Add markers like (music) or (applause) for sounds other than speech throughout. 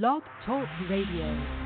Blog Talk Radio.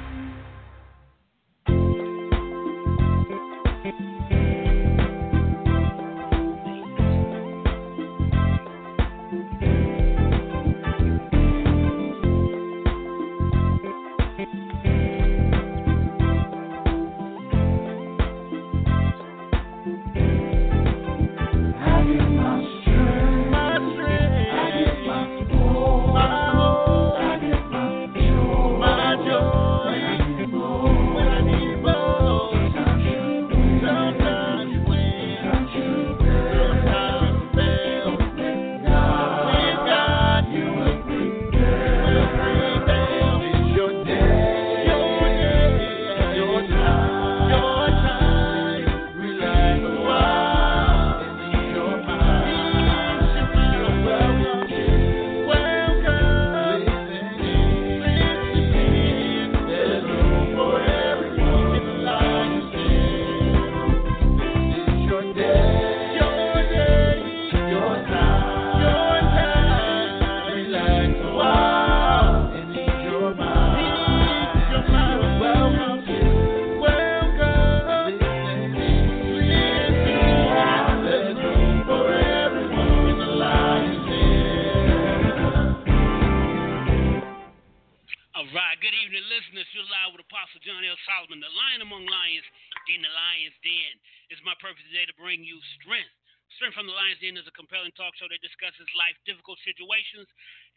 show that discusses life's difficult situations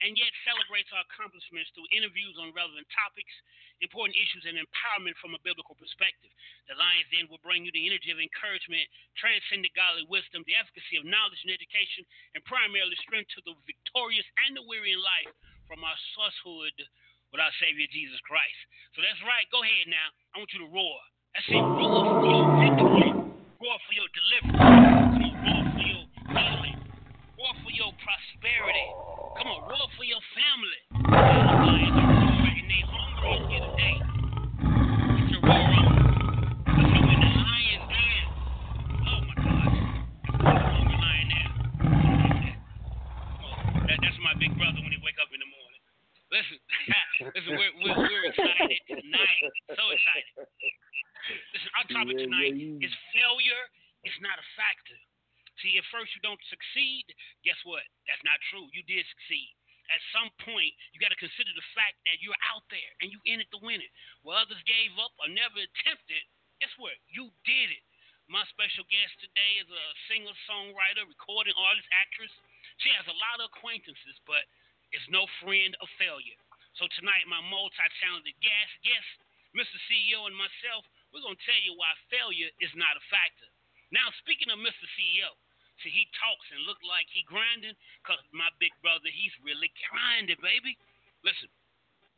and yet celebrates our accomplishments through interviews on relevant topics, important issues, and empowerment from a biblical perspective. The Lion's Den will bring you the energy of encouragement, transcendent godly wisdom, the efficacy of knowledge and education, and primarily strength to the victorious and the weary in life from our sourcehood with our Savior Jesus Christ. So that's right. Go ahead now. I want you to roar. I say Roar for your victory. Roar for your deliverance. prosperity. Come on, roar for your family. Oh my that's my big brother when he wake up in the morning. Listen, listen, we're, we're, we're excited tonight. So excited. Listen, our topic tonight is failure is not a factor. See, at first you don't succeed. Guess what? That's not true. You did succeed. At some point, you got to consider the fact that you're out there and you in it to win it. Well, others gave up or never attempted. Guess what? You did it. My special guest today is a singer, songwriter, recording artist, actress. She has a lot of acquaintances, but is no friend of failure. So tonight, my multi-talented guest, guest, Mr. CEO, and myself, we're gonna tell you why failure is not a factor. Now, speaking of Mr. CEO, See, he talks and look like he grinding, cause my big brother, he's really grinding, baby. Listen,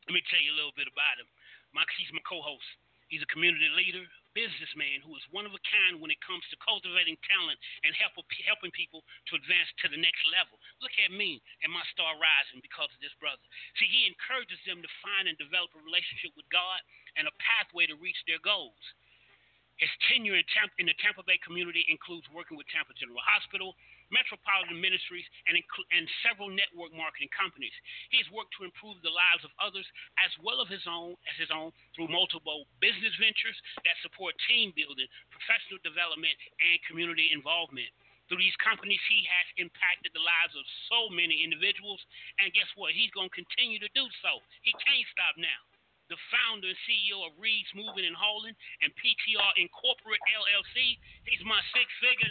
let me tell you a little bit about him. My, he's my co-host. He's a community leader, businessman who is one of a kind when it comes to cultivating talent and help, helping people to advance to the next level. Look at me and my star rising because of this brother. See, he encourages them to find and develop a relationship with God and a pathway to reach their goals. His tenure in, Tampa, in the Tampa Bay community includes working with Tampa General Hospital, Metropolitan Ministries, and, and several network marketing companies. He's worked to improve the lives of others as well as his own, as his own through multiple business ventures that support team building, professional development, and community involvement. Through these companies, he has impacted the lives of so many individuals, and guess what? He's going to continue to do so. He can't stop now the founder and CEO of Reid's Moving and Hauling and PTR Incorporate LLC. He's my six figure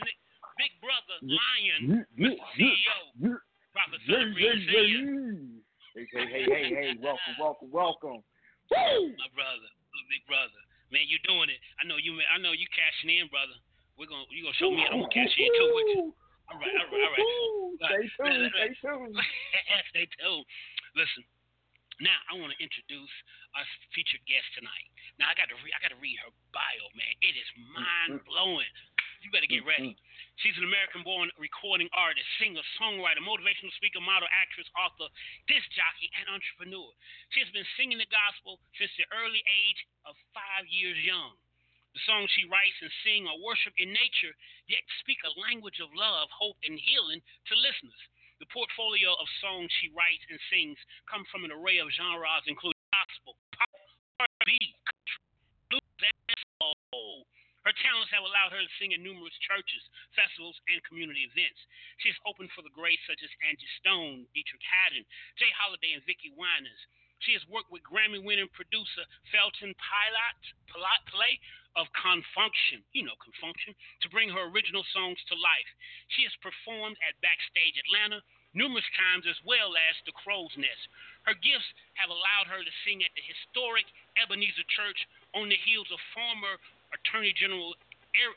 big brother, Lion, CEO, yeah, Hey, hey, hey, hey, hey, welcome, welcome, welcome. Woo! My brother, my big brother. Man, you're doing it. I know you I know you cashing in, brother. We're gonna you gonna show me I'm gonna cash in too with you. All right, all right, all right. Stay tuned, stay (laughs) tuned. stay tuned. Listen, now I want to introduce our featured guest tonight. Now I got to I got to read her bio, man. It is mind blowing. You better get ready. Mm-hmm. She's an American-born recording artist, singer, songwriter, motivational speaker, model, actress, author, disc jockey, and entrepreneur. She has been singing the gospel since the early age of five years young. The songs she writes and sings are worship in nature, yet speak a language of love, hope, and healing to listeners. The portfolio of songs she writes and sings come from an array of genres, including gospel, pop, R&B, country, blues, and soul. Her talents have allowed her to sing in numerous churches, festivals, and community events. She's open opened for the greats such as Angie Stone, Deitrick Haddon, Jay Holiday, and Vickie Winans. She has worked with Grammy-winning producer Felton Pilate, Pilot Play of Con Funk Shun, you know Con Funk Shun, to bring her original songs to life. She has performed at Backstage Atlanta numerous times as well as the Crow's Nest. Her gifts have allowed her to sing at the historic Ebenezer Church on the heels of former Attorney General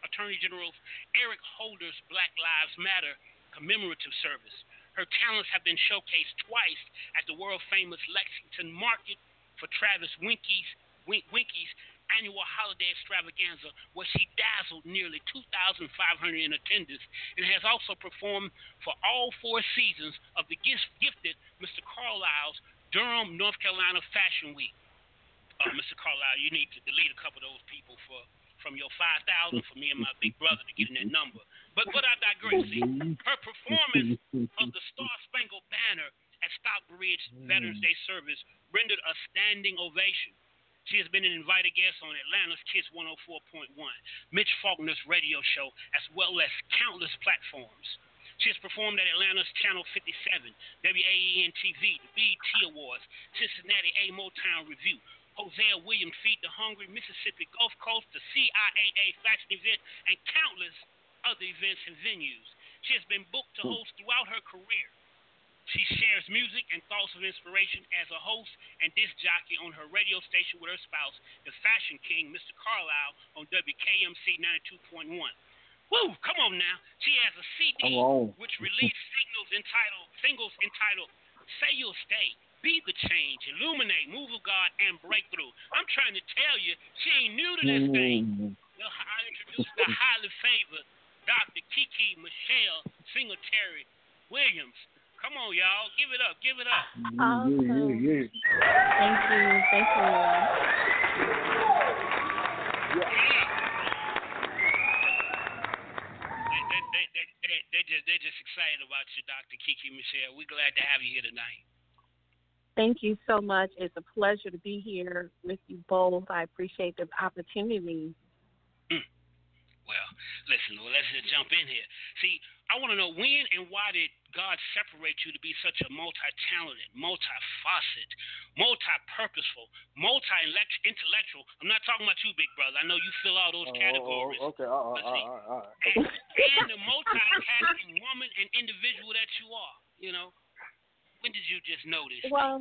Attorney General Eric Holder's Black Lives Matter commemorative service. Her talents have been showcased twice at the world famous Lexington Market for Travis Winky's, Winky's annual holiday extravaganza, where she dazzled nearly 2,500 in attendance and has also performed for all four seasons of the gifted Mr. Carlisle's Durham, North Carolina Fashion Week. Uh, Mr. Carlisle, you need to delete a couple of those people for from your 5,000 for me and my big brother to get in that number. But but I digress. See, her performance of the Star Spangled Banner at Stockbridge Veterans Day mm. service rendered a standing ovation. She has been an invited guest on Atlanta's Kiss 104.1, Mitch Faulkner's radio show, as well as countless platforms. She has performed at Atlanta's Channel 57, WAEN TV, the BET Awards, Cincinnati A Motown Review, Hosea Williams Feed the Hungry, Mississippi Gulf Coast, the CIAA Fashion Event, and countless other events and venues. She has been booked to host throughout her career. She shares music and thoughts of inspiration as a host and disc jockey on her radio station with her spouse, the fashion king, Mr. Carlisle, on WKMC 92.1. Woo, come on now. She has a CD which released (laughs) singles entitled singles entitled Say You'll Stay be the change, illuminate, move of God, and breakthrough. I'm trying to tell you, she ain't new to this thing. Mm-hmm. I introduced the highly favored Dr. Kiki Michelle Singletary Williams. Come on, y'all. Give it up. Give it up. Awesome. Yeah, yeah, yeah. Thank you. Thank you. Yeah. They, they, they, they, they, just, they're just excited about you, Dr. Kiki Michelle. We're glad to have you here tonight. Thank you so much. It's a pleasure to be here with you both. I appreciate the opportunity. Well, listen, well, let's just jump in here. See, I want to know when and why did God separate you to be such a multi-talented, multi-faceted, multi-purposeful, multi-intellectual? I'm not talking about you, big brother. I know you fill all those oh, oh categories. Oh, okay, all right, all right, all right. And, and the multi-talented woman and individual that you are, you know when did you just notice? Well,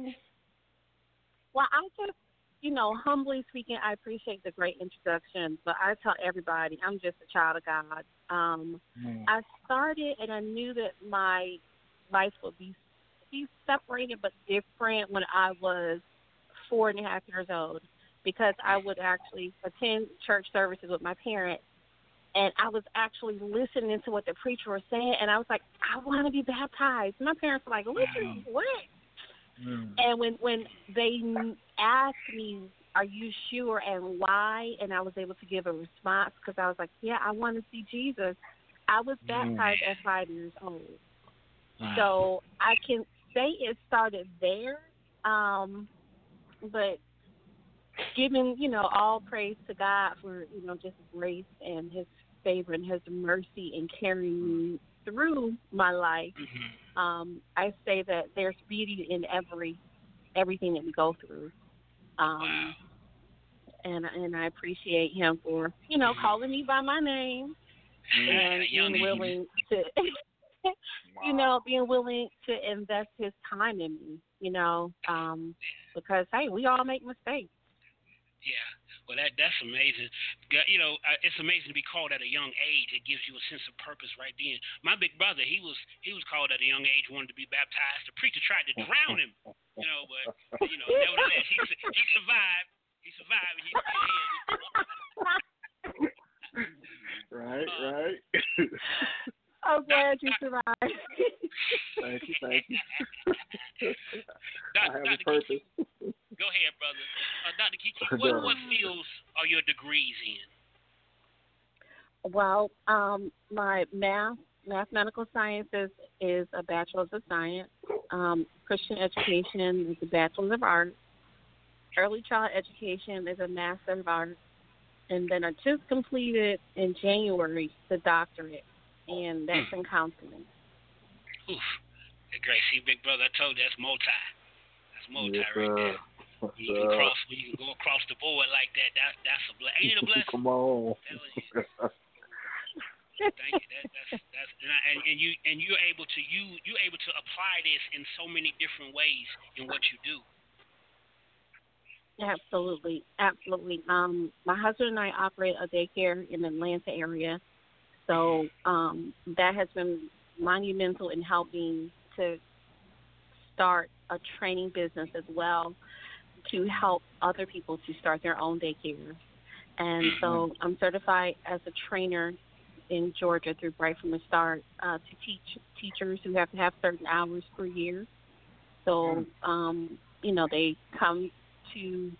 well, I just, you know, humbly speaking, I appreciate the great introduction, but I tell everybody I'm just a child of God. Um, mm. I started and I knew that my life would be be separated but different when I was four and a half years old because I would actually attend church services with my parents and I was actually listening to what the preacher was saying, and I was like, I want to be baptized. My parents were like, what? You, what? Mm. And when when they asked me, "Are you sure?" and why, and I was able to give a response because I was like, "Yeah, I want to see Jesus." I was mm. baptized mm. at five years old, wow. so I can say it started there. Um, but giving you know all praise to God for you know just grace and His favor and His mercy and carrying me through my life. Mm-hmm. Um, I say that there's beauty in every everything that we go through. Um, wow. And and I appreciate Him for you know mm-hmm. calling me by my name and being willing to. (laughs) you know, being willing to invest his time in me, you know, um, because hey, we all make mistakes. Yeah. Well, that that's amazing. You know, uh, it's amazing to be called at a young age. It gives you a sense of purpose right then. My big brother, he was he was called at a young age, wanted to be baptized. The preacher tried to drown him. You know, but you know, nevertheless, he he survived. He survived. And he's still here. right, uh, right. (laughs) I'm glad you survived. (laughs) thank you, thank you. (laughs) I have Dr. a purpose. Go ahead, brother. Uh, Dr. Kiki, (laughs) what, what fields are your degrees in? Well, um, my math, mathematical sciences is a bachelor's of science. Um, Christian education is a bachelor's of arts. early child education is a Master of Arts, and then I just completed in January the doctorate, and that's Hmm. in counseling. Oof. Hey, Grace, see, big brother, I told you that's multi. That's multi Yes, right sir. there. Yes, You can sir. cross, you can go across the board like that. That that's a blessing. Ain't it a (laughs) blessing? Come on. (laughs) Thank you. That, that's that's and, I, and and you and you're able to you you're able to apply this in so many different ways in what you do. Absolutely, absolutely. Um, my husband and I operate a daycare in the Atlanta area, so um, that has been monumental in helping to start a training business as well to help other people to start their own daycare. And so I'm certified as a trainer in Georgia through Bright from the Start uh, to teach teachers who have to have certain hours per year. So, um, you know, they come to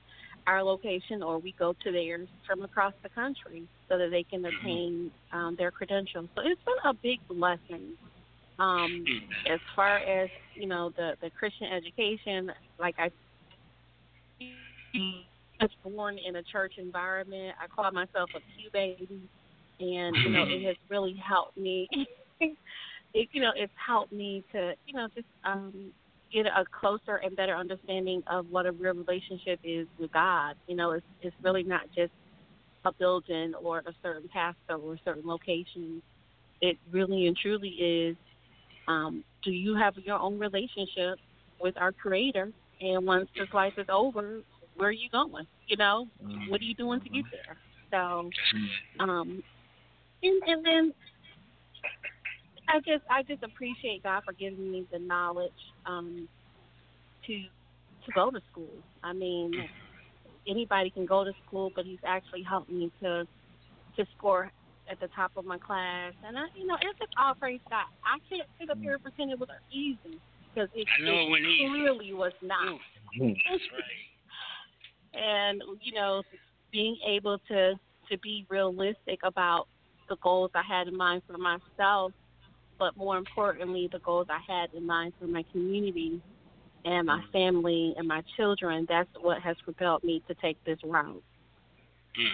our location or we go to theirs from across the country so that they can obtain um, their credentials. So it's been a big blessing. Um, as far as you know, the the Christian education, like I was born in a church environment. I call myself a Q baby, and you know, it has (laughs) really helped me. (laughs) it you know, it's helped me to you know just um get a closer and better understanding of what a real relationship is with God. You know, it's it's really not just a building or a certain pastor or a certain location. It really and truly is um, do you have your own relationship with our creator and once this life is over, where are you going? You know? What are you doing to get there? So um and and then I just I just appreciate God for giving me the knowledge um to to go to school. I mean, anybody can go to school, but he's actually helped me to to score at the top of my class. And I, you know, it's just all praise God. I can't sit up here and pretend it was easy because it, it clearly was not. That's right. and you know, being able to to be realistic about the goals I had in mind for myself, but more importantly, the goals I had in mind for my community and my family and my children. That's what has propelled me to take this route. Mm.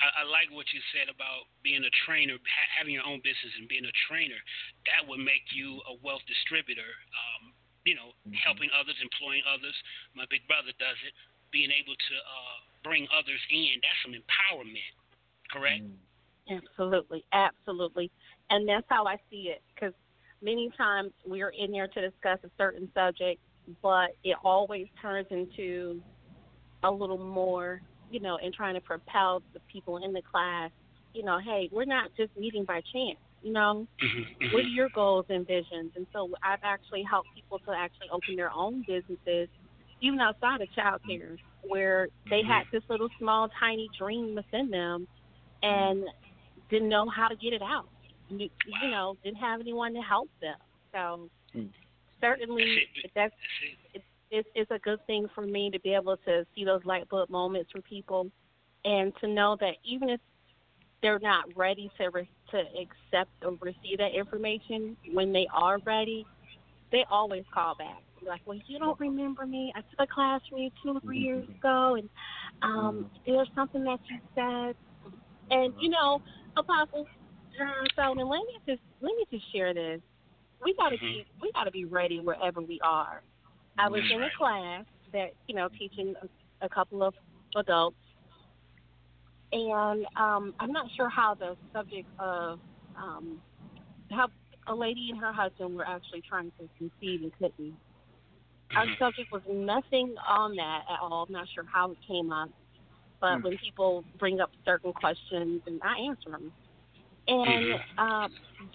I, I like what you said about being a trainer, ha- having your own business and being a trainer. That would make you a wealth distributor. Um, you know, helping others, employing others. My big brother does it. Being able to uh, bring others in. That's some empowerment. Correct. Absolutely, absolutely, and that's how I see it. Because many times we are in there to discuss a certain subject, but it always turns into a little more, you know, and trying to propel the people in the class. You know, hey, we're not just meeting by chance. You know, Mm-hmm. what are your goals and visions? And so I've actually helped people to actually open their own businesses, even outside of childcare, where they had this little small, tiny dream within them, and didn't know how to get it out. You, you know, didn't have anyone to help them. So certainly, that's it's, it's a good thing for me to be able to see those light bulb moments for people, and to know that even if they're not ready to re- to accept or receive that information when they are ready, they always call back. Like, well, you don't remember me. I took a class from you two or three years mm-hmm. ago, and um, mm-hmm. there's something that you said, and you know, Apostle John Solomon, let me just let me just share this. We gotta mm-hmm. be we gotta be ready wherever we are. I was in a class that you know teaching a, a couple of adults and um, I'm not sure how the subject of um, how a lady and her husband were actually trying to conceive and couldn't. Our subject was nothing on that at all. I'm not sure how it came up, but when people bring up certain questions, and I answer them. And uh,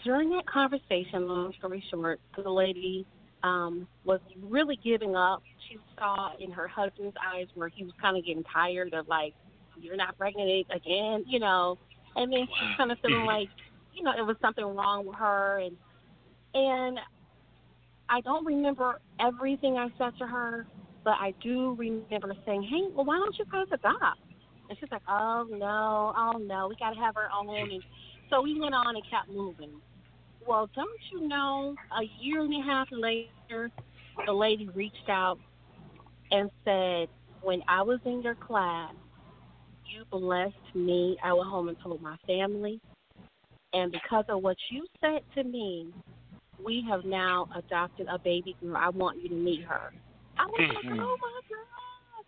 during that conversation, long story short, the lady um, was really giving up. She saw in her husband's eyes where he was kind of getting tired of like you're not pregnant again, you know. And then she's kind of feeling (laughs) like, you know, it was something wrong with her, and and I don't remember everything I said to her, but I do remember saying, "Hey, well, why don't you the doc?" And she's like, "Oh no, oh no, we got to have our own." And so we went on and kept moving. Well, don't you know? A year and a half later, the lady reached out and said, when I was in your class, you blessed me. I went home and told my family. And because of what you said to me, we have now adopted a baby girl. I want you to meet her. I was like, Mm-hmm. oh my god,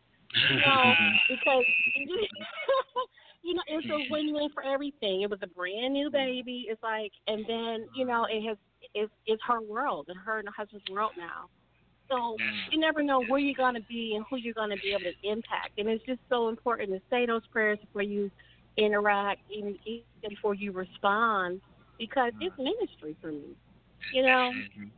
you know, because (laughs) (laughs) you know it's a (laughs) win-win for everything. It was a brand new mm-hmm. baby. It's like, and then you know it has it's it's her world and her and her husband's world now. So mm. you never know where you're going to be and who you're going to be able to impact. And it's just so important to say those prayers before you interact, even before you respond, because it's mm-hmm. ministry for me. You know. It.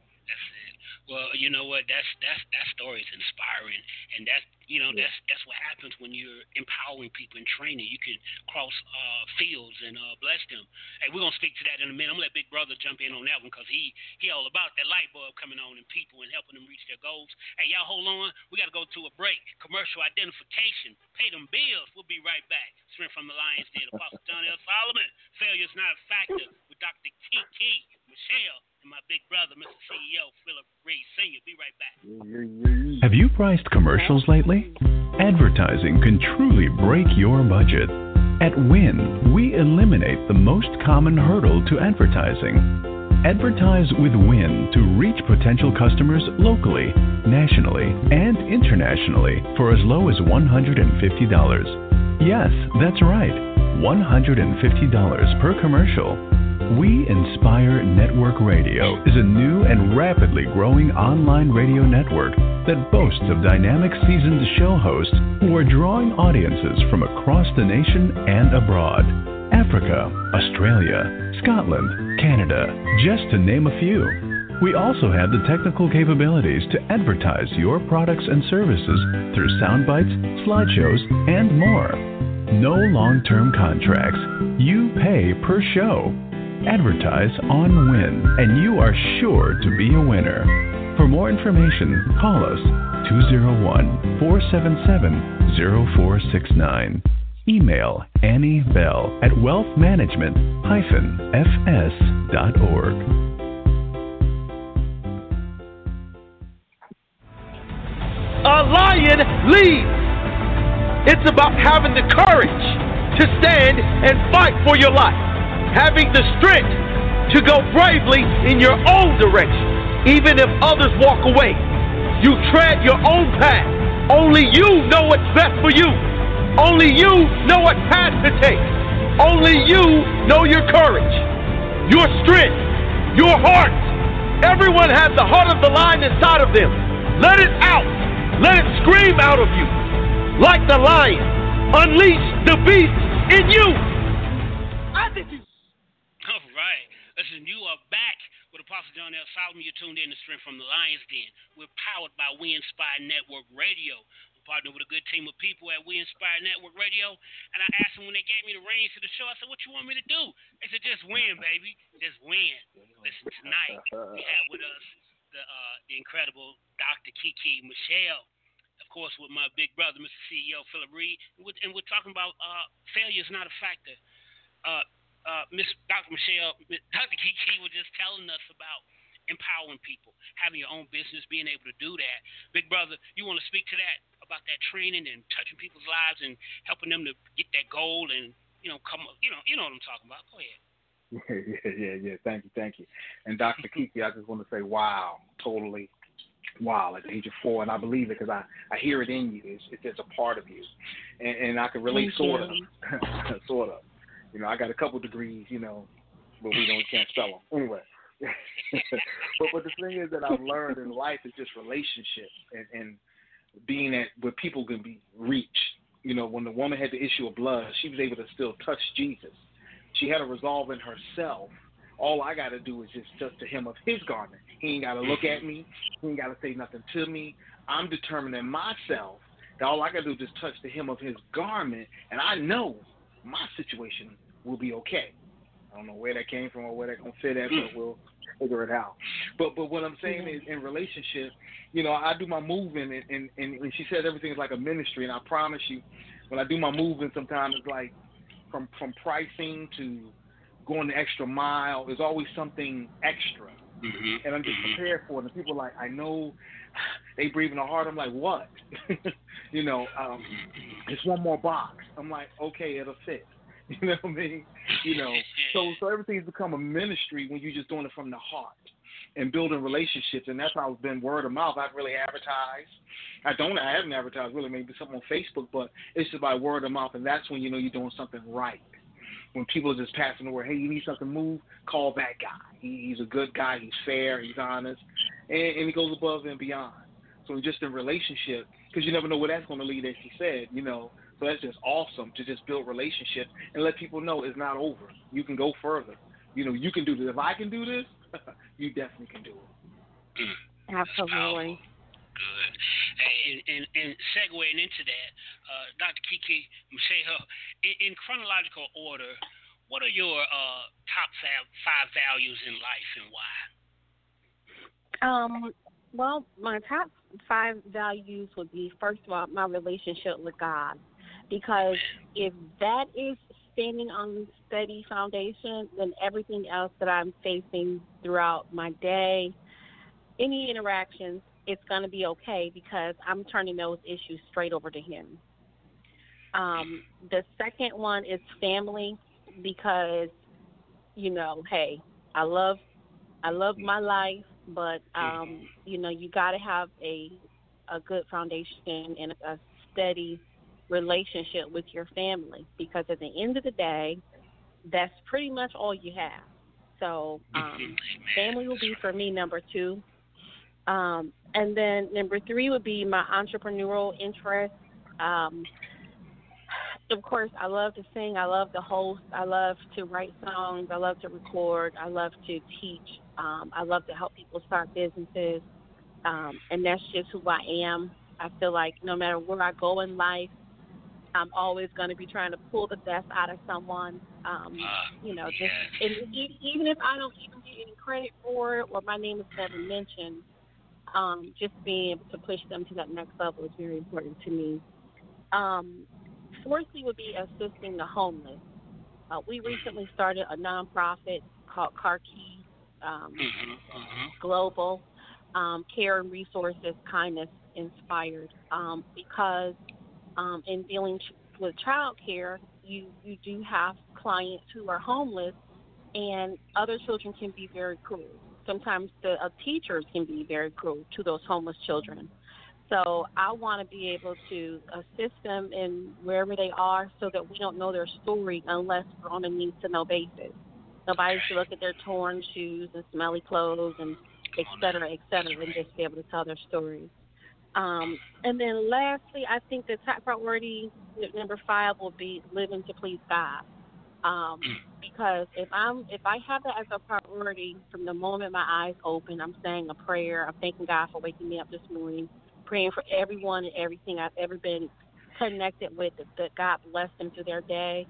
Well, you know what? That's that's that story is inspiring, and that's you know that's that's what happens when you're empowering people and training. You can cross uh, fields and uh, bless them. Hey, we're gonna speak to that in a minute. I'm gonna let Big Brother jump in on that one because he he all about that light bulb coming on in people and helping them reach their goals. Hey, y'all hold on. We gotta go to a break. Commercial identification. Pay them bills. We'll be right back. Strength from the Lions Den. Apostle John L. Solomon. Failure's not a factor with Dr. Kiki Michelle and my big brother, Mr. CEO Phillip Reid Sr. Be right back. Have you priced commercials lately? Advertising can truly break your budget. At Win, we eliminate the most common hurdle to advertising. Advertise with Win to reach potential customers locally, nationally, and internationally for as low as $150. Yes, that's right, $150 per commercial. We Inspire Network Radio is a new and rapidly growing online radio network that boasts of dynamic seasoned show hosts who are drawing audiences from across the nation and abroad. Africa, Australia, Scotland, Canada, just to name a few. We also have the technical capabilities to advertise your products and services through sound bites, slideshows, and more. No long term contracts. You pay per show. Advertise on Win, and you are sure to be a winner. For more information, call us 201 477 0469. Email Annie Bell at wealthmanagement fs.org. A lion leads. It's about having the courage to stand and fight for your life, having the strength to go bravely in your own direction, even if others walk away. You tread your own path. Only you know what's best for you. Only you know what path to take. Only you know your courage, your strength, your heart. Everyone has the heart of the lion inside of them. Let it out. Let it scream out of you. Like the lion. Unleash the beast in you. All right. Listen, you are back with Apostle John L. Solomon. You're tuned in to Strength from the Lions Den. We're powered by We Inspire Network Radio. I'm partnered with a good team of people at We Inspire Network Radio. And I asked them when they gave me the reins to the show, I said, What you want me to do? They said, Just win, baby. Just win. Listen, tonight we have with us the uh, the incredible Dr. Kiki Michelle. Course, with my big brother, Mr. CEO Phillip Reid, and we're, and we're talking about uh, failure is not a factor. Uh, uh, Miss Dr. Michelle, Dr. Kiki (laughs) was just telling us about empowering people, having your own business, being able to do that. Big brother, you want to speak to that about that training and touching people's lives and helping them to get that goal and you know come you know you know what I'm talking about. Go ahead. (laughs) Yeah, yeah, yeah, yeah. Thank you, thank you. And Dr. (laughs) Kiki, I just want to say, wow, totally, wow, at the age of four, and I believe it because I, I hear it in you. It's, it's just a part of you, and, and I can relate Thank sort you. of, sort of. You know, I got a couple degrees, you know, but we don't can't spell them anyway. (laughs) but but the thing is that I've learned in life is just relationships and, and being at where people can be reached. You know, when the woman had the issue of blood, she was able to still touch Jesus. She had a resolve in herself. All I got to do is just touch the hem of his garment. He ain't got to look at me. He ain't got to say nothing to me. I'm determining myself that all I got to do is just touch the hem of his garment, and I know my situation will be okay. I don't know where that came from or where that gonna fit at, but we'll figure it out. But but what I'm saying is in relationship, you know, I do my moving and, and, and she says everything is like a ministry and I promise you, when I do my moving sometimes it's like from from pricing to going the extra mile, there's always something extra. Mm-hmm. and I'm just mm-hmm. prepared for it. And people are like, I know (sighs) they breathing a hard. I'm like, what? (laughs) you know, um, Mm-hmm. it's one more box. I'm like, okay, it'll fit. (laughs) You know what I mean? You know, so so everything's become a ministry when you're just doing it from the heart and building relationships, and that's how it's been word of mouth. I've really advertised. I don't. I haven't advertised really, maybe something on Facebook, but it's just by word of mouth, and that's when you know you're doing something right. When people are just passing the word, hey, you need something to move, call that guy. He, he's a good guy. He's fair. He's honest, and, and he goes above and beyond. So just in relationship, because you never know where that's going to lead, as he said, you know. So that's just awesome to just build relationships and let people know it's not over. You can go further. You know, you can do this. If I can do this, (laughs) you definitely can do it. Mm. Absolutely. Good. And, and, and segueing into that, uh, Dr. Kiki Michelle, in, in chronological order, what are your uh, top five values in life and why? Um, well, my top five values would be first of all my relationship with God, because if that is standing on steady foundation, then everything else that I'm facing throughout my day, any interactions, it's going to be okay because I'm turning those issues straight over to Him. Um, the second one is family because, you know, hey, I love, I love my life, but um, you know, you got to have a a good foundation and a steady relationship with your family because at the end of the day, that's pretty much all you have. So, um, family will be for me number two. Um, and then number three would be my entrepreneurial interest. Um, of course, I love to sing. I love to host. I love to write songs. I love to record. I love to teach. Um, I love to help people start businesses. Um, and that's just who I am. I feel like no matter where I go in life, I'm always going to be trying to pull the best out of someone. Um, you know, just and even if I don't even get any credit for it or my name is never mentioned, um, just being able to push them to that next level is very important to me. Um, fourthly, would be assisting the homeless. Uh, we recently started a nonprofit called Car Key um, Global um, Care and Resources Kindness Inspired um, because um, in dealing ch- with child care, you, you do have clients who are homeless, and other children can be very cruel. Sometimes the teachers can be very cruel to those homeless children. So I want to be able to assist them in wherever they are, so that we don't know their story unless we're on a need to know basis. Nobody should look at their torn shoes and smelly clothes and et cetera, et cetera, and just be able to tell their stories. Um, and then lastly, I think the top priority number five will be living to please God. Um, because if I'm if I have that as a priority from the moment my eyes open, I'm saying a prayer. I'm thanking God for waking me up this morning, praying for everyone and everything I've ever been connected with that, God bless them through their day.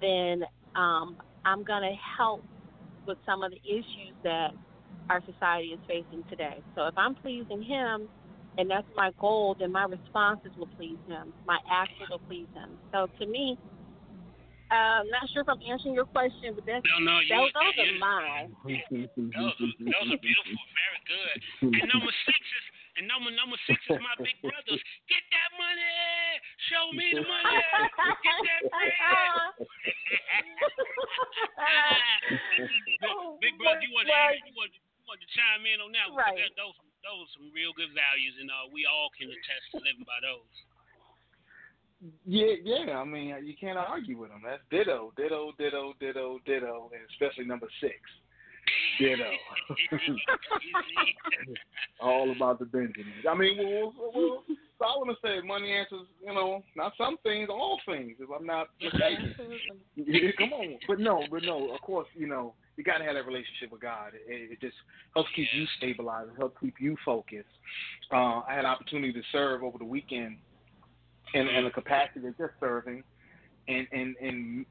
Then um, I'm gonna help with some of the issues that our society is facing today. So if I'm pleasing Him, and that's my goal, then my responses will please him. My actions will please him. So to me, uh, I'm not sure if I'm answering your question, but that's, no, no, you, those, those you, are mine. Those, those are beautiful, very good. And number six is and number number six is my big brothers. Get that money. Show me the money. Get that (laughs) bread. big, brother, you want to you want you want to chime in on that? Right. That, those those are some real good values, and uh, we all can attest to living by those. Yeah, yeah. I mean, you can't argue with them. That's ditto, ditto, ditto, ditto, ditto, and especially number six, ditto. (laughs) All about the Benjamins. I mean, well, well, so I want to say money answers. You know, not some things, all things. If I'm not mistaken. (laughs) Come on, but no, but no. Of course, you know, you got to have that relationship with God. It, it just helps keep you stabilized. It helps keep you focused. Uh, I had an opportunity to serve over the weekend in, in the capacity of just serving, and, and and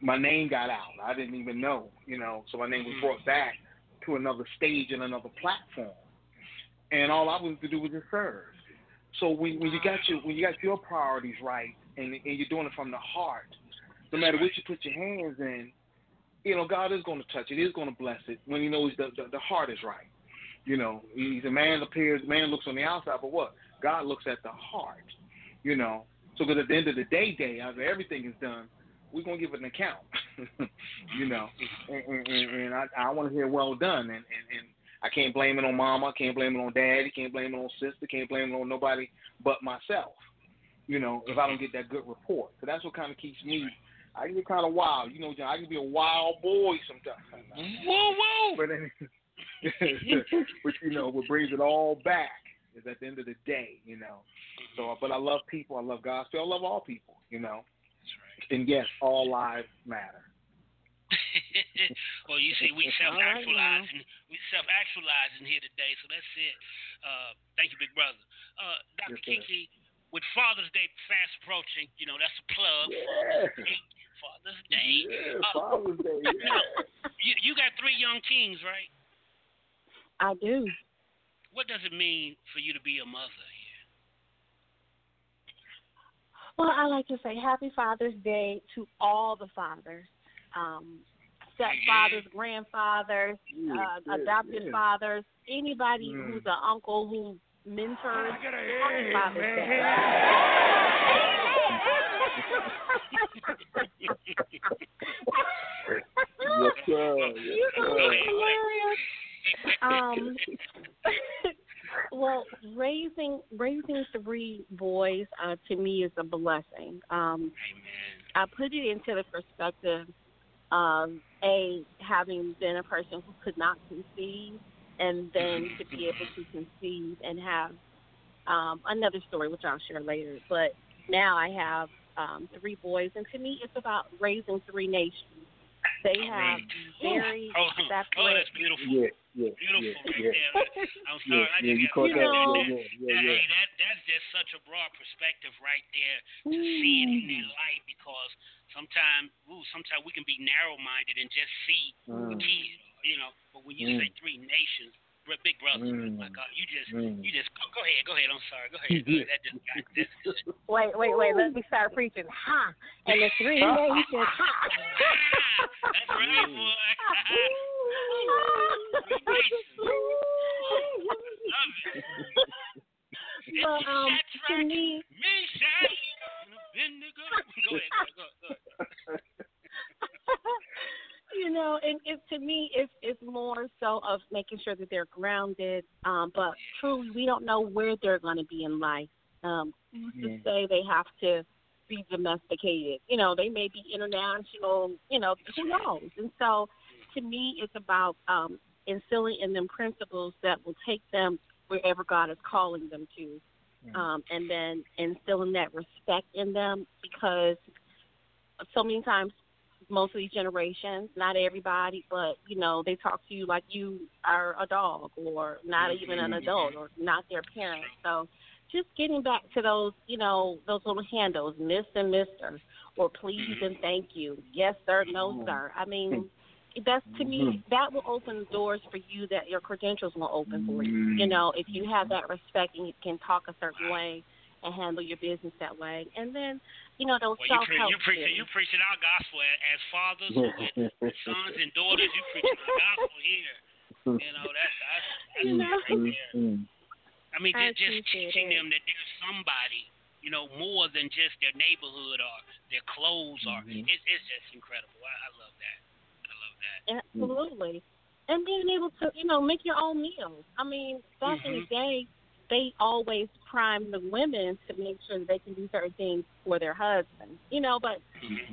my name got out. I didn't even know, you know. So my name was mm-hmm. brought back to another stage and another platform, and all I was to do was just serve. So when, when you got your when you got your priorities right, and, and you're doing it from the heart, no matter what you put your hands in, you know, God is going to touch it. He's going to bless it when He knows the, the the heart is right. You know, He's a man appears, man looks on the outside, but what? God looks at the heart. You know, so that at the end of the day, day after everything is done, we're gonna give an account. (laughs) you know, and, and, and, and I, I want to hear well done, and, and and I can't blame it on mama, I can't blame it on daddy, can't blame it on sister, can't blame it on nobody but myself. You know, if I don't get that good report, so that's what kind of keeps me. I can get kind of wild, you know. John. I can be a wild boy sometimes. Whoa, whoa! But (laughs) but you know, what brings it all back is at the end of the day, you know. So, but I love people. I love gospel. I love all people, you know. That's right. And yes, all lives matter. (laughs) well, you see, we (laughs) self actualizing, we self actualizing here today, so that's it. Uh, thank you, big brother. Uh, Dr. Yes, Kiki, with Father's Day fast approaching, you know, that's a plug. Yeah. (laughs) Father's Day. Yeah, Uh, Father's Day. Yeah. You, you got three young kings, right? I do. What does it mean for you to be a mother here? Well, I like to say Happy Father's Day to all the fathers, um, stepfathers, grandfathers, Yeah, uh, yeah, adopted yeah. fathers, anybody Mm. who's an uncle who mentors. Happy Father's Day. Yes, sir. Yes, (laughs) You know, sir. hilarious. (laughs) Um, well, raising raising three boys uh, to me is a blessing. Um, I put it into the perspective of a having been a person who could not conceive, and then to be able to conceive and have um, another story, which I'll share later. But now I have um, three boys, and to me, it's about raising three nations. They have very (laughs) Oh, oh, that's beautiful. Yeah, yeah, Beautiful yeah, right yeah. there. I'm Yeah. I just you got caught You that. know- Yeah, yeah, yeah, That- yeah. Hey, that that's just such a broad perspective right there to see it in their light because sometimes, ooh, sometimes we can be narrow-minded and just see Mm. kids, you know. But when you Mm. say three nations, br- big brother, Mm. my God, you just, Mm. you just go, go ahead, go ahead. I'm sorry, go ahead. Go ahead. That just got that's (laughs) good. Wait, wait, wait. Let me start preaching. Ha! And the three (laughs) nations. Ha! (laughs) That's right, boy. Love it. It's But um, to Shadrach, me, Meshach, and Go ahead, go ahead, go ahead. You know, and it to me it's it's more so of making sure that they're grounded. Um, but truly, we don't know where they're going to be in life. Um, who's to say they have to be domesticated? You know, they may be international. You know, who knows? And so, to me, it's about um, instilling in them principles that will take them wherever God is calling them to. Um, and then instilling that respect in them because so many times most of these generations, not everybody, but you know, they talk to you like you are a dog or not mm-hmm. even an adult or not their parent. So just getting back to those, you know, those little handles, Miss and Mister, or please mm-hmm. and thank you, yes sir, no mm-hmm. sir. I mean, that's to me that will open doors for you that your credentials will open for you. You know, if you have that respect and you can talk a certain way and handle your business that way, and then you know those Well, self help you preaching you preaching our gospel as, as fathers (laughs) with sons and daughters. You preaching our gospel here. You know that's that's, that's You know? right there. I mean, I just, just teaching it. them that there's somebody, you know, more than just their neighborhood or their clothes or Mhm. it's it's just incredible. I, I love that. I love that. Absolutely. And being able to, you know, make your own meals. I mean, back in the Mhm. day, they always prime the women to make sure that they can do certain things for their husbands. You know, but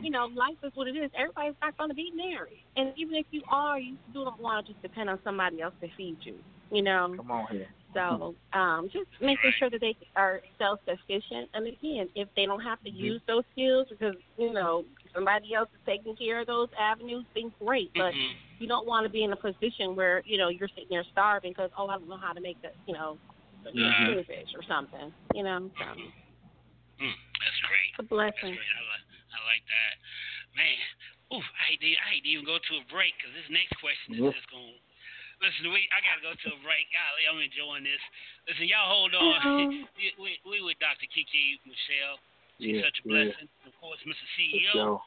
you know, life is what it is. Everybody's not going to be married, and even if you are, you still don't want to just depend on somebody else to feed you. You know, Come on here. so um, just making sure that they are self sufficient. And again, if they don't have to use those skills because you know somebody else is taking care of those avenues, then great. But Mhm. you don't want to be in a position where you know you're sitting there starving because oh I don't know how to make that you know Mhm. fish or something. You know, so Mm, that's great. it's a That's blessing. great. I like I like that, man. Ooh, I hate to, I hate to even go to a break because this next question is Yep. just going. Listen, we I gotta go to a break. Golly, I'm enjoying this. Listen, y'all hold on. (laughs) We, we, we with Dr. Kiki Michelle. She's Yeah, such a yeah. blessing. Of course, Mr. For CEO,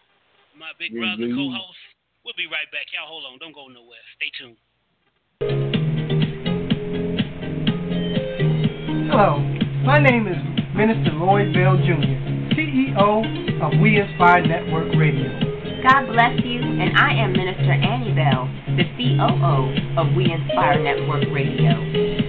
my big Yeah, brother, yeah. co-host. We'll be right back. Y'all hold on. Don't go nowhere. Stay tuned. Hello, my name is Minister Lloyd Bell Jr., CEO of We Inspire Network Radio. God bless you, and I am Minister Annie Bell, the COO of We Inspire Network Radio.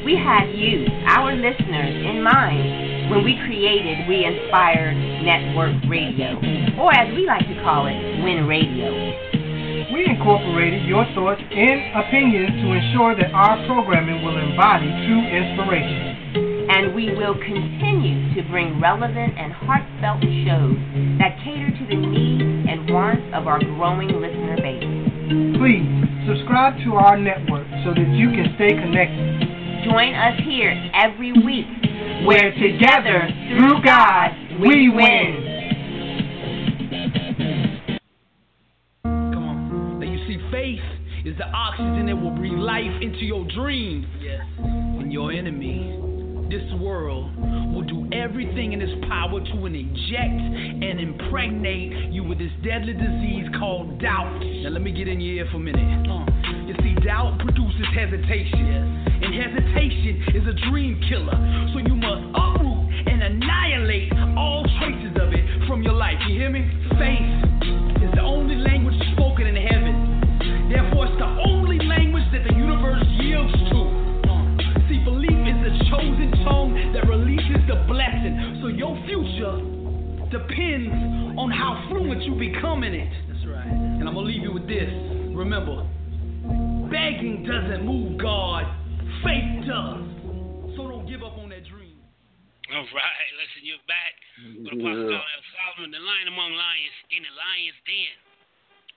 We had you, our listeners, in mind when we created We Inspire Network Radio, or as we like to call it, WIN Radio. We incorporated your thoughts and opinions to ensure that our programming will embody true inspiration and we will continue to bring relevant and heartfelt shows that cater to the needs and wants of our growing listener base. Please subscribe to our network so that you can stay connected. Join us here every week where together, through God, we win. Come on. Now you see, faith is the oxygen that will breathe life into your dreams. Yes. And your enemy this world will do everything in its power to inject and impregnate you with this deadly disease called doubt. Now, let me get in your ear for a minute. You see, doubt produces hesitation, and hesitation is a dream killer. So you must uproot and annihilate all traces of it from your life. You hear me? Faith is the only language blessing. So your future depends on how fluent you become in it. That's right. And I'm gonna leave you with this. Remember, begging doesn't move God, faith does. So don't give up on that dream. All right, listen, you're back with Apostle yeah. Solomon, the lion among lions, in the lion's den.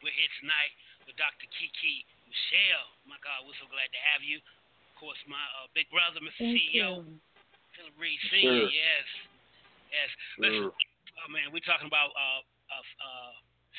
We're here tonight with Dr. Kiki Michelle. My God, we're so glad to have you Of course, my uh, big brother, Mr. Thank CEO, you. Reid. Sure. Yes, yes. Sure. Listen, oh man, we're talking about uh, uh, uh,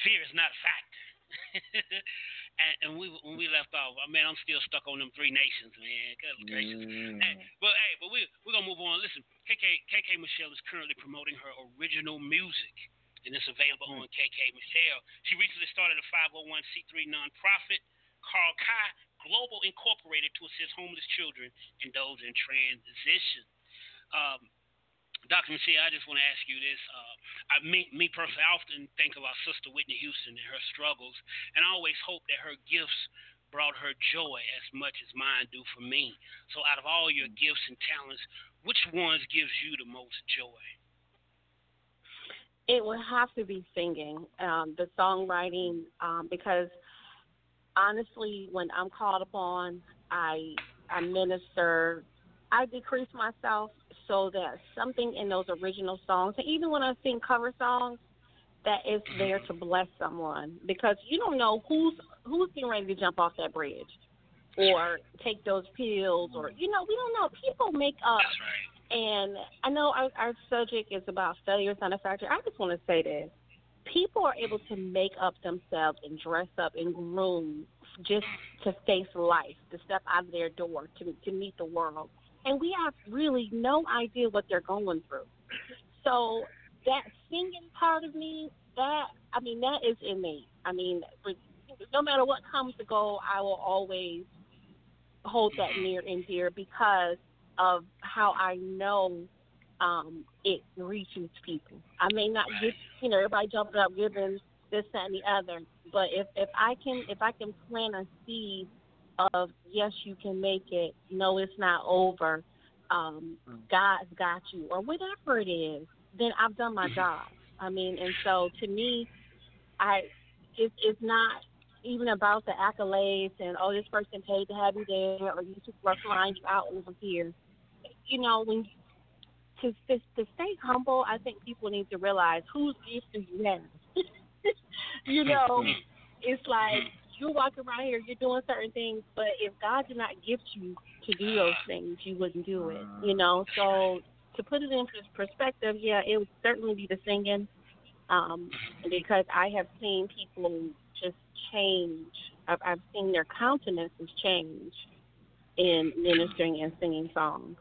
fear is not a fact. (laughs) and, and we when we left off, I mean, I'm still stuck on them three nations, man. Good gracious. Mm. Hey, but hey, but we we're gonna move on. Listen, Kiki Kiki Michelle is currently promoting her original music. And it's available mm. on Kiki Michelle. She recently started a 501c3 nonprofit, Carl Kai Global Incorporated to assist homeless children and those in transition. Um, Dr. Michelle, I just want to ask you this. Uh, I, me, me personally, I often think about sister Whitney Houston and her struggles, and I always hope that her gifts brought her joy as much as mine do for me. So, out of all your gifts and talents, which ones gives you the most joy? It would have to be singing, um, the songwriting, um, because honestly, when I'm called upon, I I minister. I decrease myself so that something in those original songs, and even when I sing cover songs, that is there to bless someone because you don't know who's who's getting ready to jump off that bridge or take those pills or you know we don't know. People make up. And i know our, our subject is about failure is not a factor. I just want to say this. People are able to make up themselves and dress up and groom just to face life, to step out of their door, to to meet the world. And we have really no idea what they're going through. So that singing part of me, that I mean, that is innate. I mean, no matter what comes to go, I will always hold that near and dear because of how I know um, it reaches people. I may not get, you know, everybody jumping up giving this, that, and the other, but if if I can if I can plant a seed of yes, you can make it. No, it's not over. Um, God's got you, or whatever it is. Then I've done my (laughs) job. I mean, and so to me, I it, it's not even about the accolades and oh, this person paid to have you there, or you just flying you out over here. You know, when to, to to stay humble, I think people need to realize whose gift do you have. (laughs) you know, it's like you're walking around here, you're doing certain things, but if God did not gift you to do those things, you wouldn't do it. You know, so to put it in perspective, yeah, it would certainly be the singing, um, because I have seen people just change. I've, I've seen their countenances change in ministering and singing songs.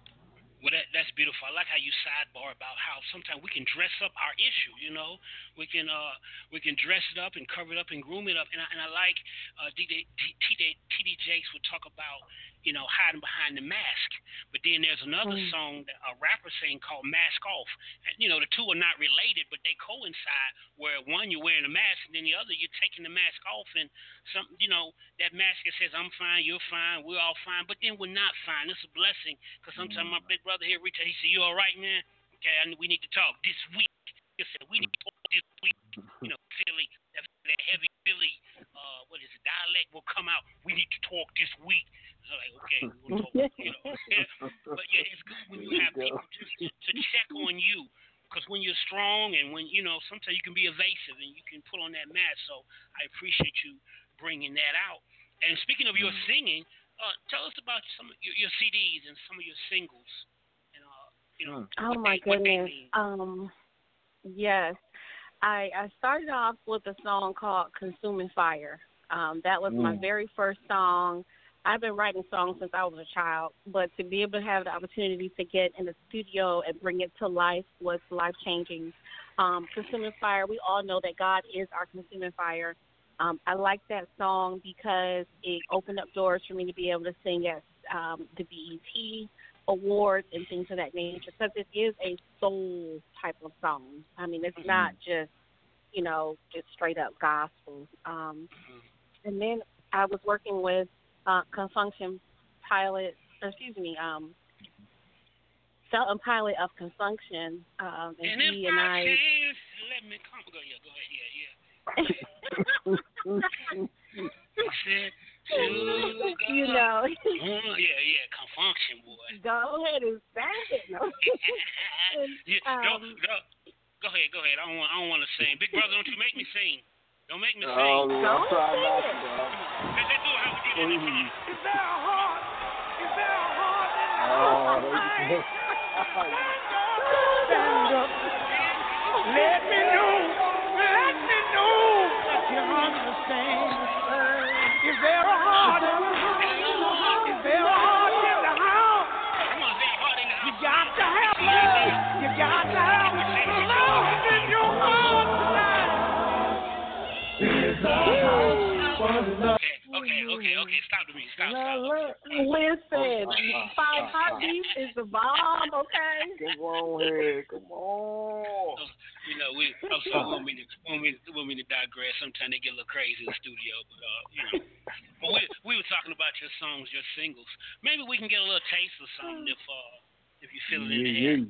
Well, that, that's beautiful. I like how you sidebar about how sometimes we can dress up our issue. You know, we can uh we can dress it up and cover it up and groom it up. And I, and I like uh, TD, TD Jakes would talk about you know, hiding behind the mask. But then there's another mm. song that a rapper saying called Mask Off. And, you know, the two are not related, but they coincide where one, you're wearing a mask, and then the other, you're taking the mask off. And, some, you know, that mask that says, I'm fine, you're fine, we're all fine. But then we're not fine. It's a blessing. Because sometimes mm. my big brother here, Richard, he said, You all right, man? Okay, I, we need to talk this week. He said, We need to talk this week. You know, Philly, that, that heavy Philly, uh, what is it, dialect will come out. We need to talk this week like, okay, we'll talk, you know. but yeah, it's good when you have people just to check on you. Because when you're strong and when, you know, sometimes you can be evasive and you can pull on that mask. So I appreciate you bringing that out. And speaking of your mm. singing, uh, tell us about some of your, your CDs and some of your singles. And, uh, you know, mm. oh, my they, goodness. Um, yes. I, I started off with a song called Consuming Fire. Um, that was mm. my very first song. I've been writing songs since I was a child, but to be able to have the opportunity to get in the studio and bring it to life was life changing. Um, consuming Fire, we all know that God is our consuming fire. Um, I like that song because it opened up doors for me to be able to sing at um, the BET awards and things of that nature because this is a soul type of song. I mean, it's mm-hmm. not just, you know, just straight up gospel. Um, mm-hmm. and then I was working with uh, Confunction Pilate, excuse me, um, Felton Pilate of Con Funk Shun, um, and, and he and I. Let me come. Go, yeah, go ahead. Yeah, yeah. (laughs) (laughs) you (laughs) know. uh, yeah, yeah, Con Funk Shun boy. Go ahead and sing it. No. (laughs) yeah, um, go, go, go ahead, go ahead. I don't want, I don't want to sing. Big brother, don't you make me sing. Don't make me sing. Oh, Don't I'm trying not to, bro. Let's do how we did in the car. Is there a heart? Is there a heart in the oh, Stand up. Let me know. Let me know that you understand. Is there Okay, okay, okay, okay. Stop the music. Stop, stop. Listen, Five Hot Beef is the bomb, okay? Come on here. Come on. You know, we I'm sorry, want me to want me want me to digress. Sometimes they get a little crazy in the studio, but uh, you know. But we we were talking about your songs, your singles. Maybe we can get a little taste of something if uh if you feel it in the air.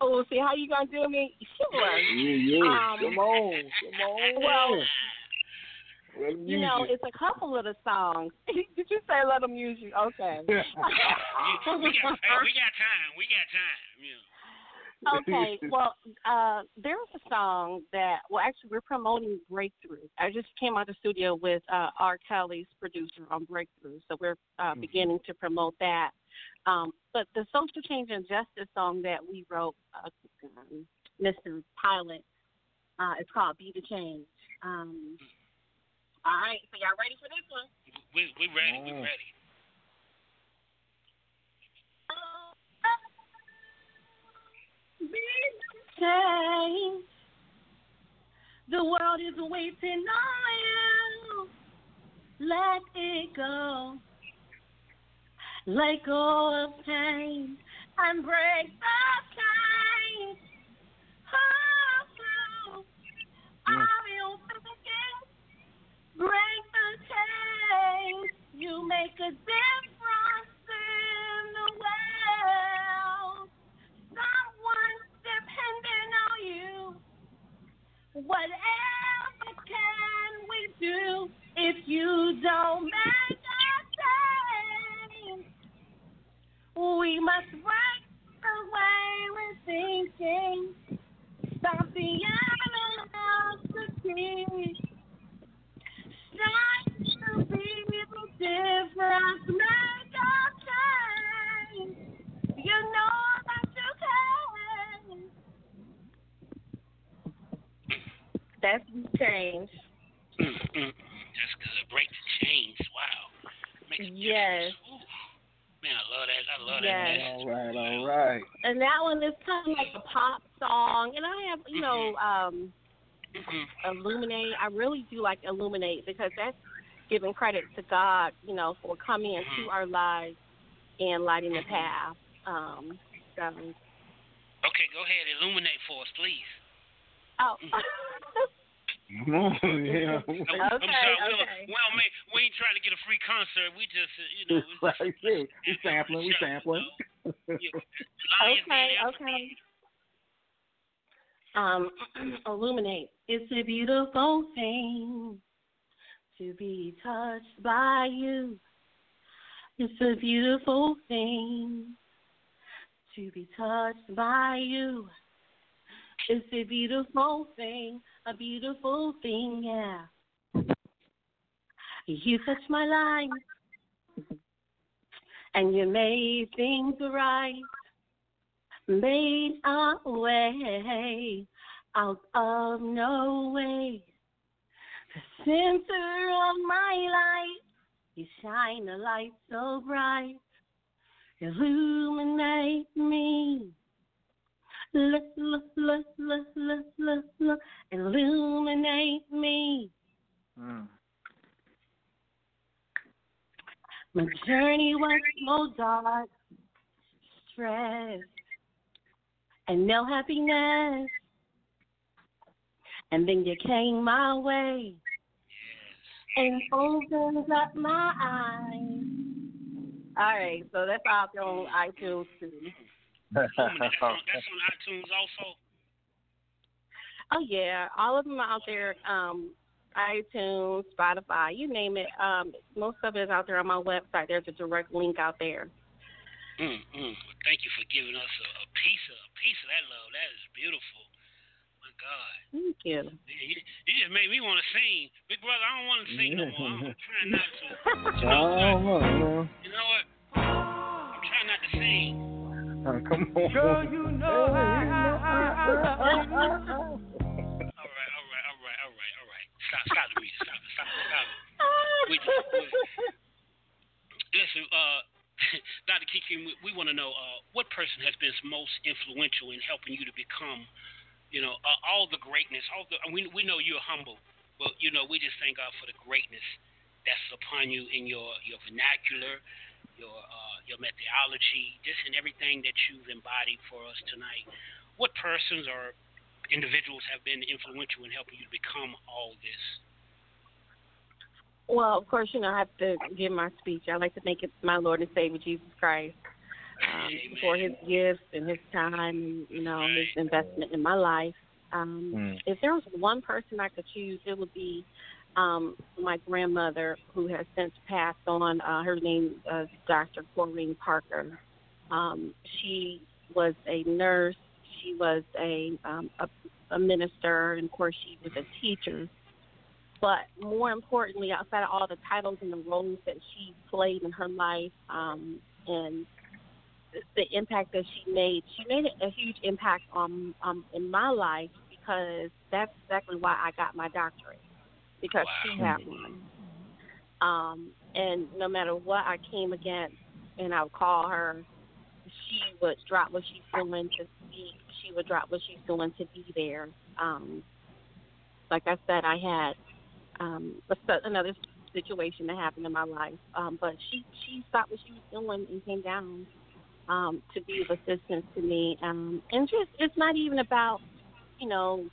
Oh, see how you gonna do me? Sure. Yeah, yeah. Um, come on, come on. Well, you know, it's a couple of the songs. (laughs) Did you say let them use you? Okay. (laughs) we, got, we got time. We got time. Yeah. okay, (laughs) well, uh, there's a song that, well, actually, we're promoting Breakthrough. I just came out of the studio with uh, R. Kelly's producer on Breakthrough, so we're uh, mm-hmm. beginning to promote that. Um, but the social change and justice song that we wrote, uh, Mr. Pilate, uh, it's called "Be the Change." Um, all right, so y'all ready for this one? We we ready. We mm. ready. The change. The world is waiting on you. Let it go. Let go of pain and break the chains. Oh, oh. I'll be open again. Break the chains. You make a difference in the world. Someone's depending on you. Whatever can we do if you don't make a change? We must break the way we're thinking. Stop the. Strive to be the difference. Make a change. You know that you can. That's change. That's good. Break the chains. Wow. yes. Man, I love that. I love yes. that. All right, all right. And that one is kind of like a pop song, and I have you know um Mm-hmm. illuminate. I really do like illuminate because that's giving credit to God, you know, for coming Mm-hmm. into our lives and lighting the path. Um, so, Okay, go ahead. Illuminate for us, please. oh. Come (laughs) yeah. I'm, I'm Okay, sorry. Okay. well, man, we ain't trying to get a free concert. We just, uh, you know. it's (laughs) Right, yeah. We sampling, we sampling. Okay, okay. Um, (clears throat) illuminate. It's a beautiful thing to be touched by you. It's a beautiful thing to be touched by you. It's a beautiful thing, a beautiful thing, yeah. You touched my life, and you made things right made a way out of no way. The center of my life, you shine a light so bright, illuminate me. Look, look, look, look, look, look, look, illuminate me. Mm. My journey was so dark, stress, and no happiness. And then you came my way and opened up my eyes. All right, so that's out there on iTunes too. That's (laughs) on, that's on iTunes also. Oh yeah, all of them are out there. Um, iTunes, Spotify, you name it. Um, most of it is out there on my website. There's a direct link out there. Mm, mm. Thank you for giving us a, a piece of a piece of that love. That is beautiful. My God. Thank you. Yeah, you, you just made me want to sing. Big brother, I don't want to sing no more. I'm (laughs) trying not to. You know, Oh, you know what? I'm trying not to sing. Oh, come on. Girl, you know I. (laughs) All right, all right, all right, all right, all right. Stop, stop the music. Stop it, stop it, stop it. We just, we, listen, uh, (laughs) Dr. Kiki, we, we want to know uh, what person has been most influential in helping you to become, you know, uh, all the greatness. All the we we know you're humble, but you know we just thank God for the greatness that's upon you in your your vernacular, your uh, your methodology, just in everything that you've embodied for us tonight. What persons or individuals have been influential in helping you to become all this? Well, of course, you know, I have to give my speech. I like to thank my Lord and Savior Jesus Christ um, for his gifts and his time and, you know, his investment in my life. Um, Mm. If there was one person I could choose, it would be um, my grandmother, who has since passed on. Uh, her name is Dr. Corrine Parker. Um, she was a nurse. She was a, um, a a minister, and of course, she was a teacher. But more importantly, outside of all the titles and the roles that she played in her life, um, and the impact that she made, she made a huge impact on um, in my life because that's exactly why I got my doctorate because she had one. Um, and no matter what I came against, and I would call her, she would drop what she's doing to speak. She would drop what she's doing to be there. Um, like I said, I had um, another situation that happened in my life, um, but she she stopped what she was doing and came down um, to be of assistance to me. Um, and just it's not even about you know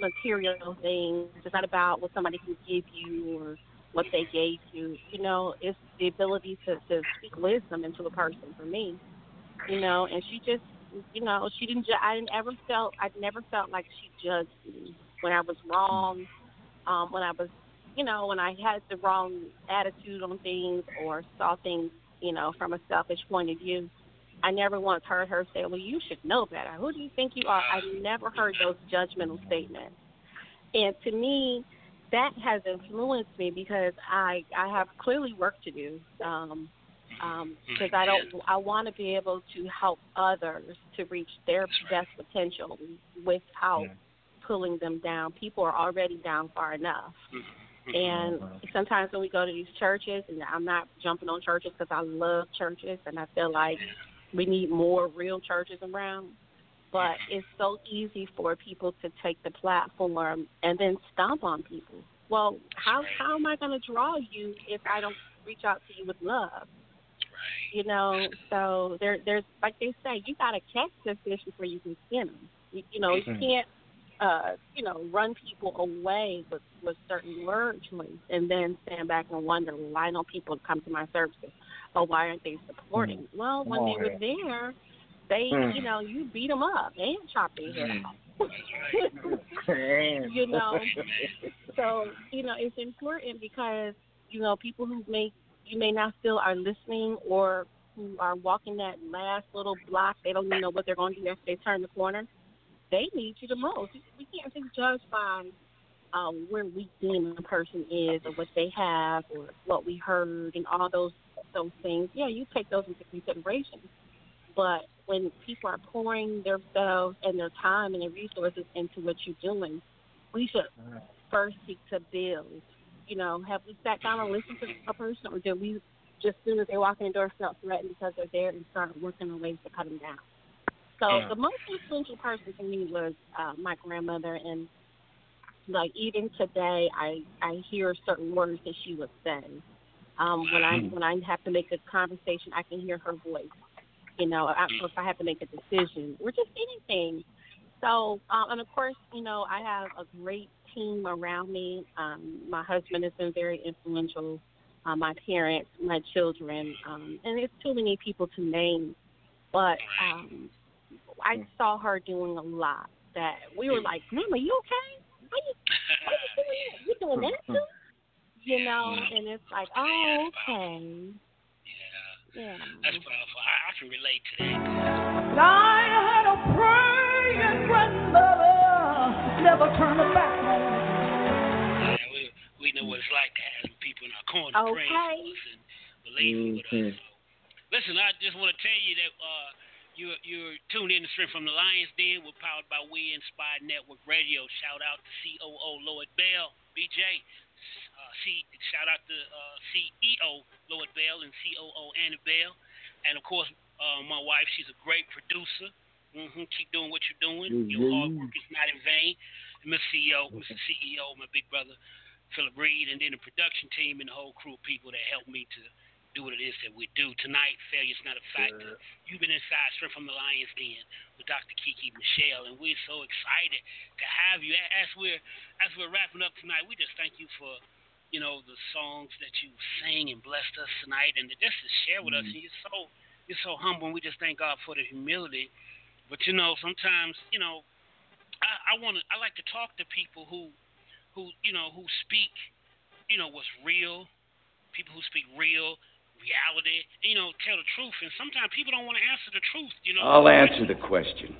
material things. It's not about what somebody can give you or what they gave you. You know, it's the ability to, to speak wisdom into a person for me. You know, and she just, you know, she didn't. Ju- I didn't ever felt. I never felt like she judged me when I was wrong. Um, when I was, you know, when I had the wrong attitude on things or saw things, you know, from a selfish point of view. I never once heard her say, "Well, you should know better. Who do you think you are?" I never heard those judgmental statements. And to me, that has influenced me because I I have clearly work to do. Um, um, because I don't I want to be able to help others to reach their best potential without pulling them down. People are already down far enough. And sometimes when we go to these churches, and I'm not jumping on churches because I love churches, and I feel like we need more real churches around. But it's so easy for people to take the platform and then stomp on people. Well, how how am I going to draw you if I don't reach out to you with love? You know, so there there's like they say, you got to catch the fish before you can skin them. You, you know, you Mhm. can't uh, you know, run people away with, with certain word choice and then stand back and wonder why don't people come to my services or why aren't they supporting? Well, when Come they were there, they, Mm. you know, you beat them up and chop their head off. (laughs) You know, (laughs) so you know it's important because you know people who may you may not feel are listening or who are walking that last little block, they don't even know what they're going to do after they turn the corner. They need you the most. We can't just judge by um, where we deem a person is or what they have or what we heard and all those those things. Yeah, you take those into consideration. But when people are pouring themselves and their time and their resources into what you're doing, we should first seek to build. You know, have we sat down and listened to a person, or did we just as soon as they walk in the door felt threatened because they're there and start working on ways to cut them down? So Yeah. the most influential person to me was uh, my grandmother, and like even today, I I hear certain words that she would say. Um, when I when I have to make a conversation, I can hear her voice. You know, I, if I have to make a decision or just anything. So, um, and of course, you know, I have a great team around me. Um, my husband has been very influential. Uh, my parents, my children, um, and it's too many people to name. But um, I mm. saw her doing a lot. That we were like, "Mama, you okay? Why you, why you doing that? You doing mm, that mm. too?" You know, and it's like, "Oh, okay." Yeah. That's powerful. I, I can relate to that. I had a praying grandmother, never turned her back on me. Yeah, we, we know what it's like to have some people in our corner praying for us and believing with us. Mm-hmm. Listen, I just want to tell you that uh, you're, you're tuned in to Strength from the Lions Den. We're powered by We Inspired Network Radio. Shout out to COO Lloyd Bell, BJ. Uh, C, shout out to uh, CEO Lloyd Bell and COO Annie Bell. And of course, uh, my wife, she's a great producer. hmm Keep doing what you're doing. Your hard work is not in vain. And Mr. CEO, Mr. CEO, my big brother, Phillip Reid, and then the production team and the whole crew of people that helped me to do what it is that we do. Tonight, failure's not a factor. You've been inside Strength from the Lions Den with Dr. Kiki Michelle, and we're so excited to have you. As we're as we're wrapping up tonight, we just thank you for you know the songs that you sang and blessed us tonight, and just to share with us. And you're so you're so humble, and we just thank God for the humility. But you know, sometimes you know, I, I want to I like to talk to people who who you know who speak you know what's real, people who speak real reality, you know, tell the truth. And sometimes people don't want to answer the truth, you know. I'll answer the question.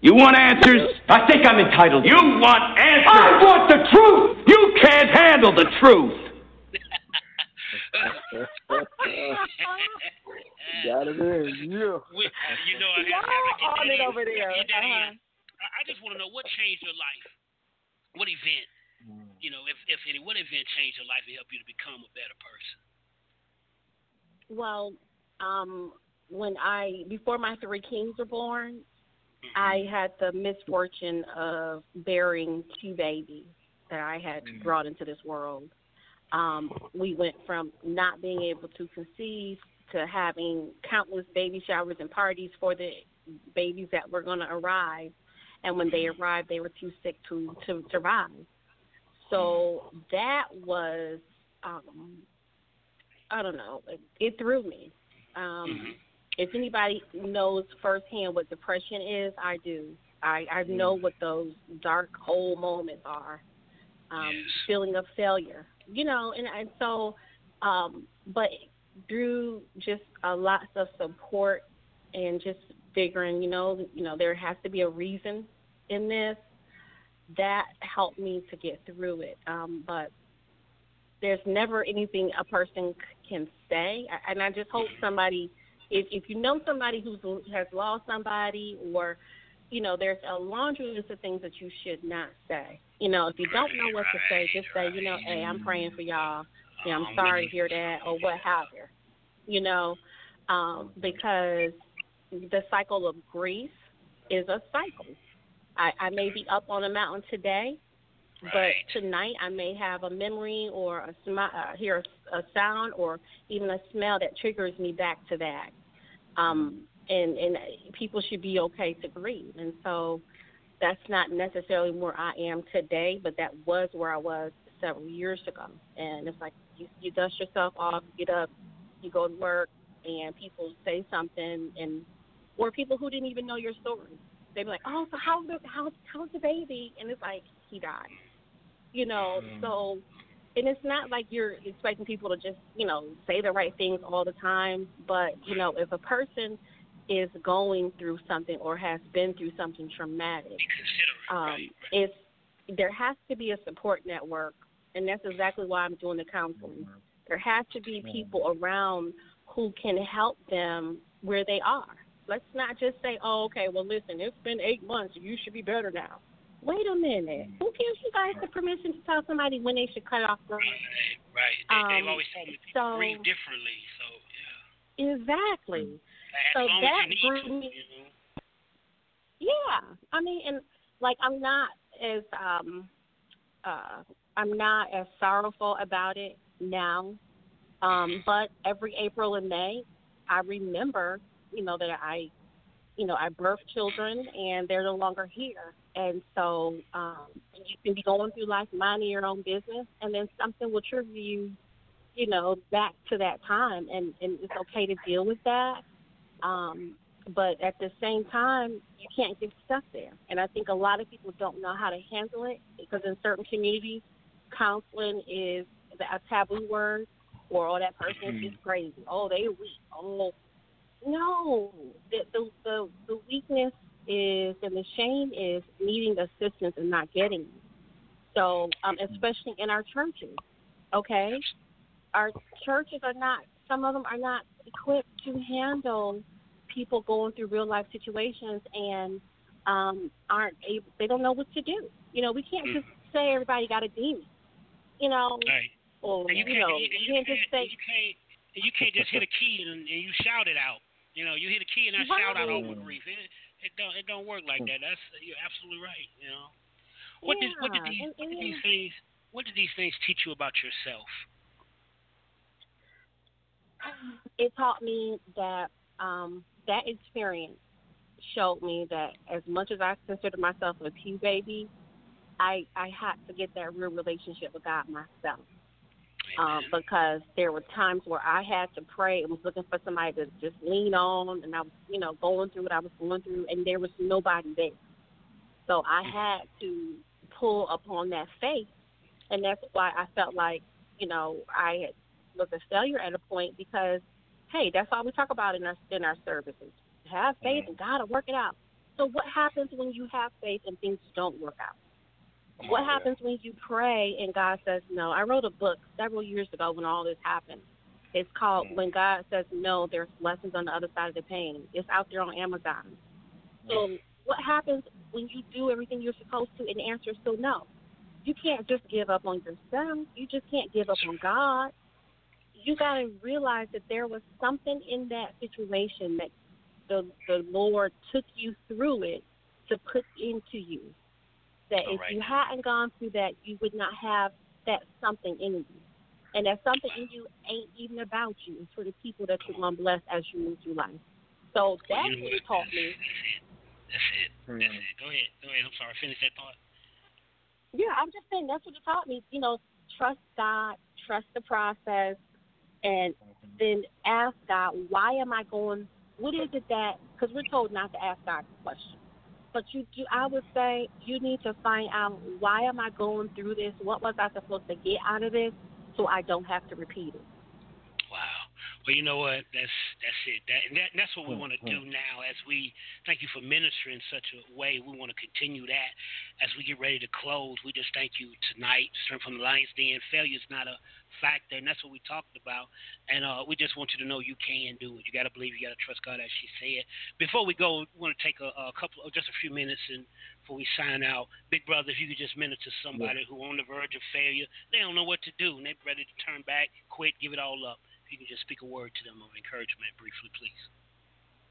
You want answers? I think I'm entitled. You want answers? I want the truth. You can't handle the truth. (laughs) Got it in, yeah. We, you know, I have, have to get on it in. over there. Uh-huh. I, I just want to know what changed your life. What event? You know, if if any, what event changed your life and helped you to become a better person? Well, um, when I before my three kings were born, I had the misfortune of bearing two babies that I had brought into this world. Um, we went from not being able to conceive to having countless baby showers and parties for the babies that were going to arrive, and when they arrived, they were too sick to to survive. So that was, um, I don't know, it, it threw me. Um, if anybody knows firsthand what depression is, I do. I, I know what those dark hole moments are. Um, Feeling of failure, you know, and and so, um, but through just a lots of support and just figuring, you know, you know, there has to be a reason in this. That helped me to get through it. Um, but there's never anything a person c- can say, and I just hope somebody, if if you know somebody who's has lost somebody, or you know, there's a laundry list of things that you should not say. You know, if you don't know what to say, just say, you know, hey, I'm praying for y'all. Yeah, I'm sorry to hear that, or what have you. You know, um, because the cycle of grief is a cycle. I, I may be up on a mountain today, but tonight I may have a memory or a sm- uh, hear a, a sound or even a smell that triggers me back to that. Um, and and people should be okay to grieve. And so that's not necessarily where I am today, but that was where I was several years ago. And it's like you, you dust yourself off, get up, you go to work, and people say something, and or people who didn't even know your story. They be like, "Oh, so how's the how's how's the baby?" And it's like he died. You know, mm. so and it's not like you're expecting people to just you know say the right things all the time, but you know if a person is going through something or has been through something traumatic, um, it's there has to be a support network, and that's exactly why I'm doing the counseling. There has to be people around who can help them where they are. Let's not just say, "Oh, okay, well, listen, it's been eight months, you should be better now." Wait a minute. Who gives you guys the permission to tell somebody when they should cut off the Right. right. They, um, they've always told me people so, grieve differently, so yeah. Exactly so that grew me. Yeah, I mean, and like I'm not as um uh I'm not as sorrowful about it now. Um, but every April and May, I remember, you know, that I, you know, I birthed children and they're no longer here. And so um, you can be going through life minding your own business, and then something will trigger you, you know, back to that time, and and it's okay to deal with that. Um, but at the same time, you can't get stuck there. And I think a lot of people don't know how to handle it because in certain communities, counseling is a taboo word, or oh, that person is just crazy. Oh, they weak. Oh, no. The, the the the weakness is and the shame is needing assistance and not getting it. So, um, especially in our churches, okay, our churches are not. Some of them are not equipped to handle people going through real life situations and um, aren't able, they don't know what to do. You know, we can't just mm-hmm. say everybody got a demon. You know, right. or and you, you know, you, you can't just say you can't you can't just hit a key and, and you shout it out. You know, you hit a key and I right. shout out over grief. It, it don't it don't work like that. That's you're absolutely right. You know, what yeah. did what did these what did these things what did these things teach you about yourself? It taught me that um, that experience showed me that as much as I consider myself a Q baby, I I had to get that real relationship with God myself. Um, because there were times where I had to pray and was looking for somebody to just lean on, and I was, you know, going through what I was going through, and there was nobody there. So I mm. had to pull upon that faith, and that's why I felt like, you know, I was a failure at a point because hey, that's all we talk about in our in our services. Have faith and God will work it out. So what happens when you have faith and things don't work out? What happens when you pray and God says no? I wrote a book several years ago when all this happened. It's called When God Says No, There's Lessons on the Other Side of the Pain. It's out there on Amazon. So what happens when you do everything you're supposed to and the answer is still no? You can't just give up on yourself. You just can't give up on God you got to realize that there was something in that situation that the the Lord took you through it to put into you. That if right. you hadn't gone through that, you would not have that something in you. And that something in you ain't even about you. It's for the people that you're going to bless as you move through life. So that's you know what it taught me. That's it. Hmm. That's it. Go ahead. Go ahead. I'm sorry. Finish that thought. Yeah, I'm just saying that's what it taught me. You know, trust God, trust the process, and then ask God, why am I going? What is it that? Because we're told not to ask God questions, but you do. I would say you need to find out why am I going through this? What was I supposed to get out of this, so I don't have to repeat it. Well, you know what? That's that's it. That, and that that's what we want to do Mm-hmm. now. As we thank you for ministering in such a way, we want to continue that as we get ready to close. We just thank you tonight, strength from the Lions Den. Failure is not a factor, and that's what we talked about. And uh, we just want you to know you can do it. You got to believe. You got to trust God, as she said. Before we go, we want to take a, a couple, of, just a few minutes, and before we sign out, Big Brother, if you could just minister to somebody who on the verge of failure, they don't know what to do, and they're ready to turn back, quit, give it all up. You can just speak a word to them of encouragement briefly, please.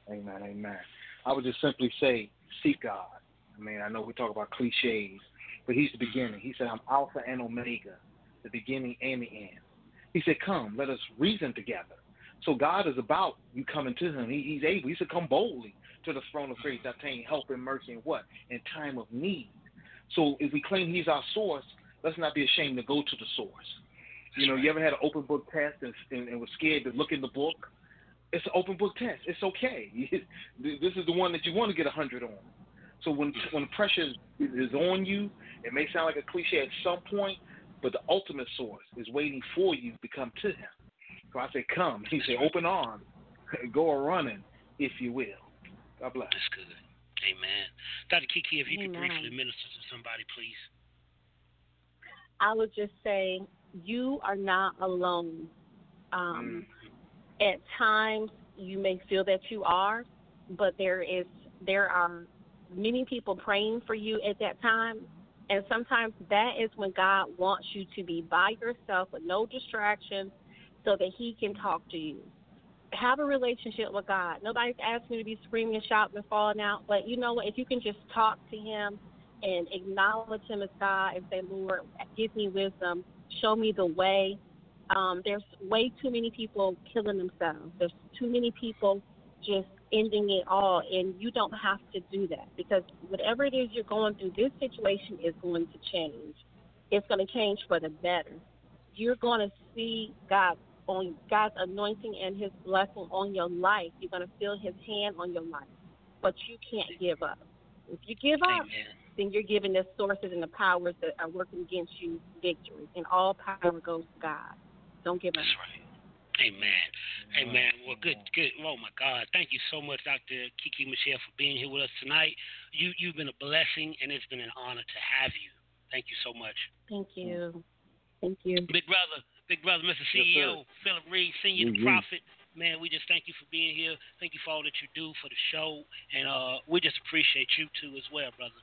Amen, amen. I would just simply say, seek God. I mean, I know we talk about cliches, but He's the beginning. He said, I'm Alpha and Omega, the beginning and the end. He said, Come, let us reason together. So God is about you coming to Him. He, he's able. He said, Come boldly to the throne of grace, obtain help and mercy in what? In time of need. So if we claim He's our source, let's not be ashamed to go to the source. You know, you ever had an open book test and, and, and was scared to look in the book? It's an open book test. It's okay. (laughs) this is the one that you want to get a hundred on. So when when pressure is on you, it may sound like a cliche at some point, but the ultimate source is waiting for you to come to Him. So I say, come. He said, open arms, (laughs) go a running, if you will. God bless. That's good. Amen. Dr. Kiki, if you could Amen. briefly minister to somebody, please. I would just say you are not alone. Um, At times, you may feel that you are, but there is there are many people praying for you at that time, and sometimes that is when God wants you to be by yourself with no distractions, so that He can talk to you. Have a relationship with God. Nobody's asking you to be screaming shouting and falling out, but you know what? If you can just talk to Him and acknowledge Him as God and say, Lord, give me wisdom, show me the way. Um, there's way too many people killing themselves. There's too many people just ending it all, and you don't have to do that because whatever it is you're going through, this situation is going to change. It's going to change for the better. You're going to see God on God's anointing and His blessing on your life. You're going to feel His hand on your life, but you can't give up. If you give up, then you're giving the sources and the powers that are working against you victory, and all power goes to God. Don't give up. Amen. Amen. Well, good, good. Oh my God, thank you so much, Dr. Kiki Michelle, for being here with us tonight. You, you've been a blessing, and it's been an honor to have you. Thank you so much. Thank you. Thank you. Big brother, big brother, Mr. Yes, CEO, Phillip Reid, Senior Mhm. Prophet. Man, we just thank you for being here. Thank you for all that you do for the show, and uh, we just appreciate you too as well, brother.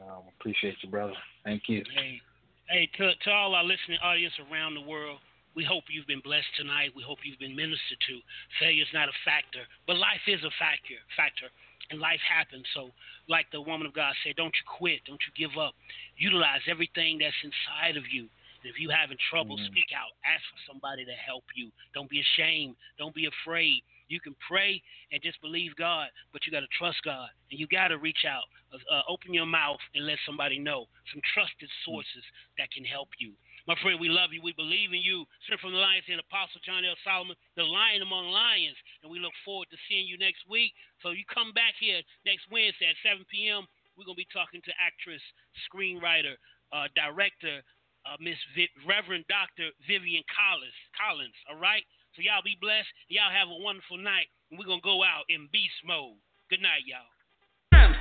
Um, appreciate you, brother. Thank you. Hey, hey, to, to all our listening audience around the world, we hope you've been blessed tonight. We hope you've been ministered to. Failure is not a factor, but life is a factor. Factor, and life happens. So, like the woman of God said, don't you quit. Don't you give up. Utilize everything that's inside of you. And if you're having trouble, speak out. Ask for somebody to help you. Don't be ashamed. Don't be afraid. You can pray and just believe God, but you got to trust God. And you got to reach out. Uh, uh, open your mouth and let somebody know. Some trusted sources that can help you. My friend, we love you. We believe in you. Sent from the Lions and Apostle John L. Solomon, the lion among lions. And we look forward to seeing you next week. So you come back here next Wednesday at 7 p.m. We're going to be talking to actress, screenwriter, uh, director, uh, Miss Reverend Dr. Vivian Collins. Collins, all right? So y'all be blessed. Y'all have a wonderful night. And we're going to go out in beast mode. Good night, y'all.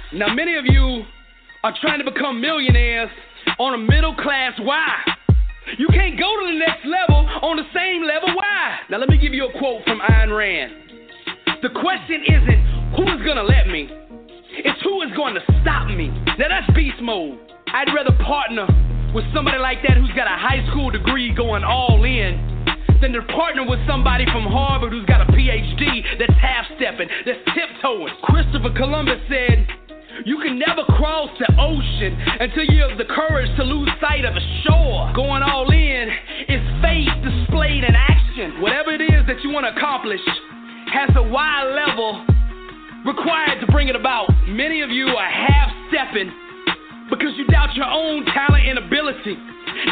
Now, many of you are trying to become millionaires on a middle class why? You can't go to the next level on the same level why? Now, let me give you a quote from Ayn Rand. The question isn't who is going to let me, it's who is going to stop me. Now, that's beast mode. I'd rather partner with somebody like that who's got a high school degree going all in than to partner with somebody from Harvard who's got a PhD that's half stepping, that's tiptoeing. Christopher Columbus said, You can never cross the ocean until you have the courage to lose sight of the shore. Going all in is faith displayed in action. Whatever it is that you want to accomplish has a wide level required to bring it about. Many of you are half stepping because you doubt your own talent and ability.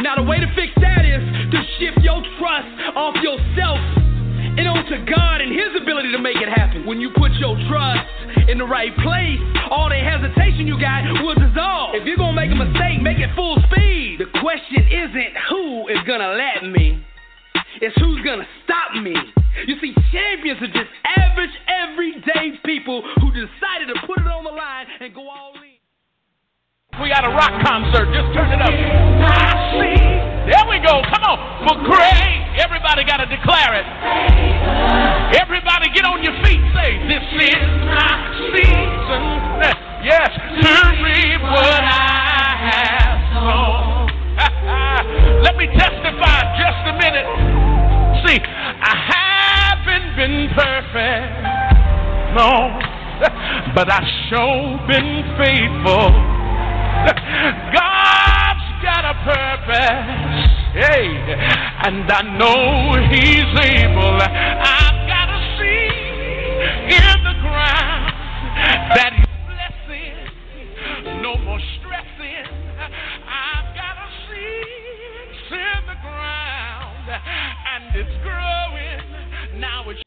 Now, the way to fix that is to shift your trust off yourself and onto God and His ability to make it happen. When you put your trust in the right place, all the hesitation you got will dissolve. If you're gonna make a mistake, make it full speed. The question isn't who is gonna let me, it's who's gonna stop me. You see, champions are just average, everyday people who decided to put it on the line and go all in rock concert. Just turn it up. There we go. Come on. For great. Everybody got to declare it. Everybody get on your feet. Say, this is my season. (laughs) Yes, to reap what I have sown. (laughs) Let me testify just a minute. See, I haven't been perfect. No. (laughs) But I sure been faithful. (laughs) God's got a purpose. Hey, and I know He's able. I've got to see in the ground that He's blessing, no more stressing. I've got to see in the ground, and it's growing. Now it's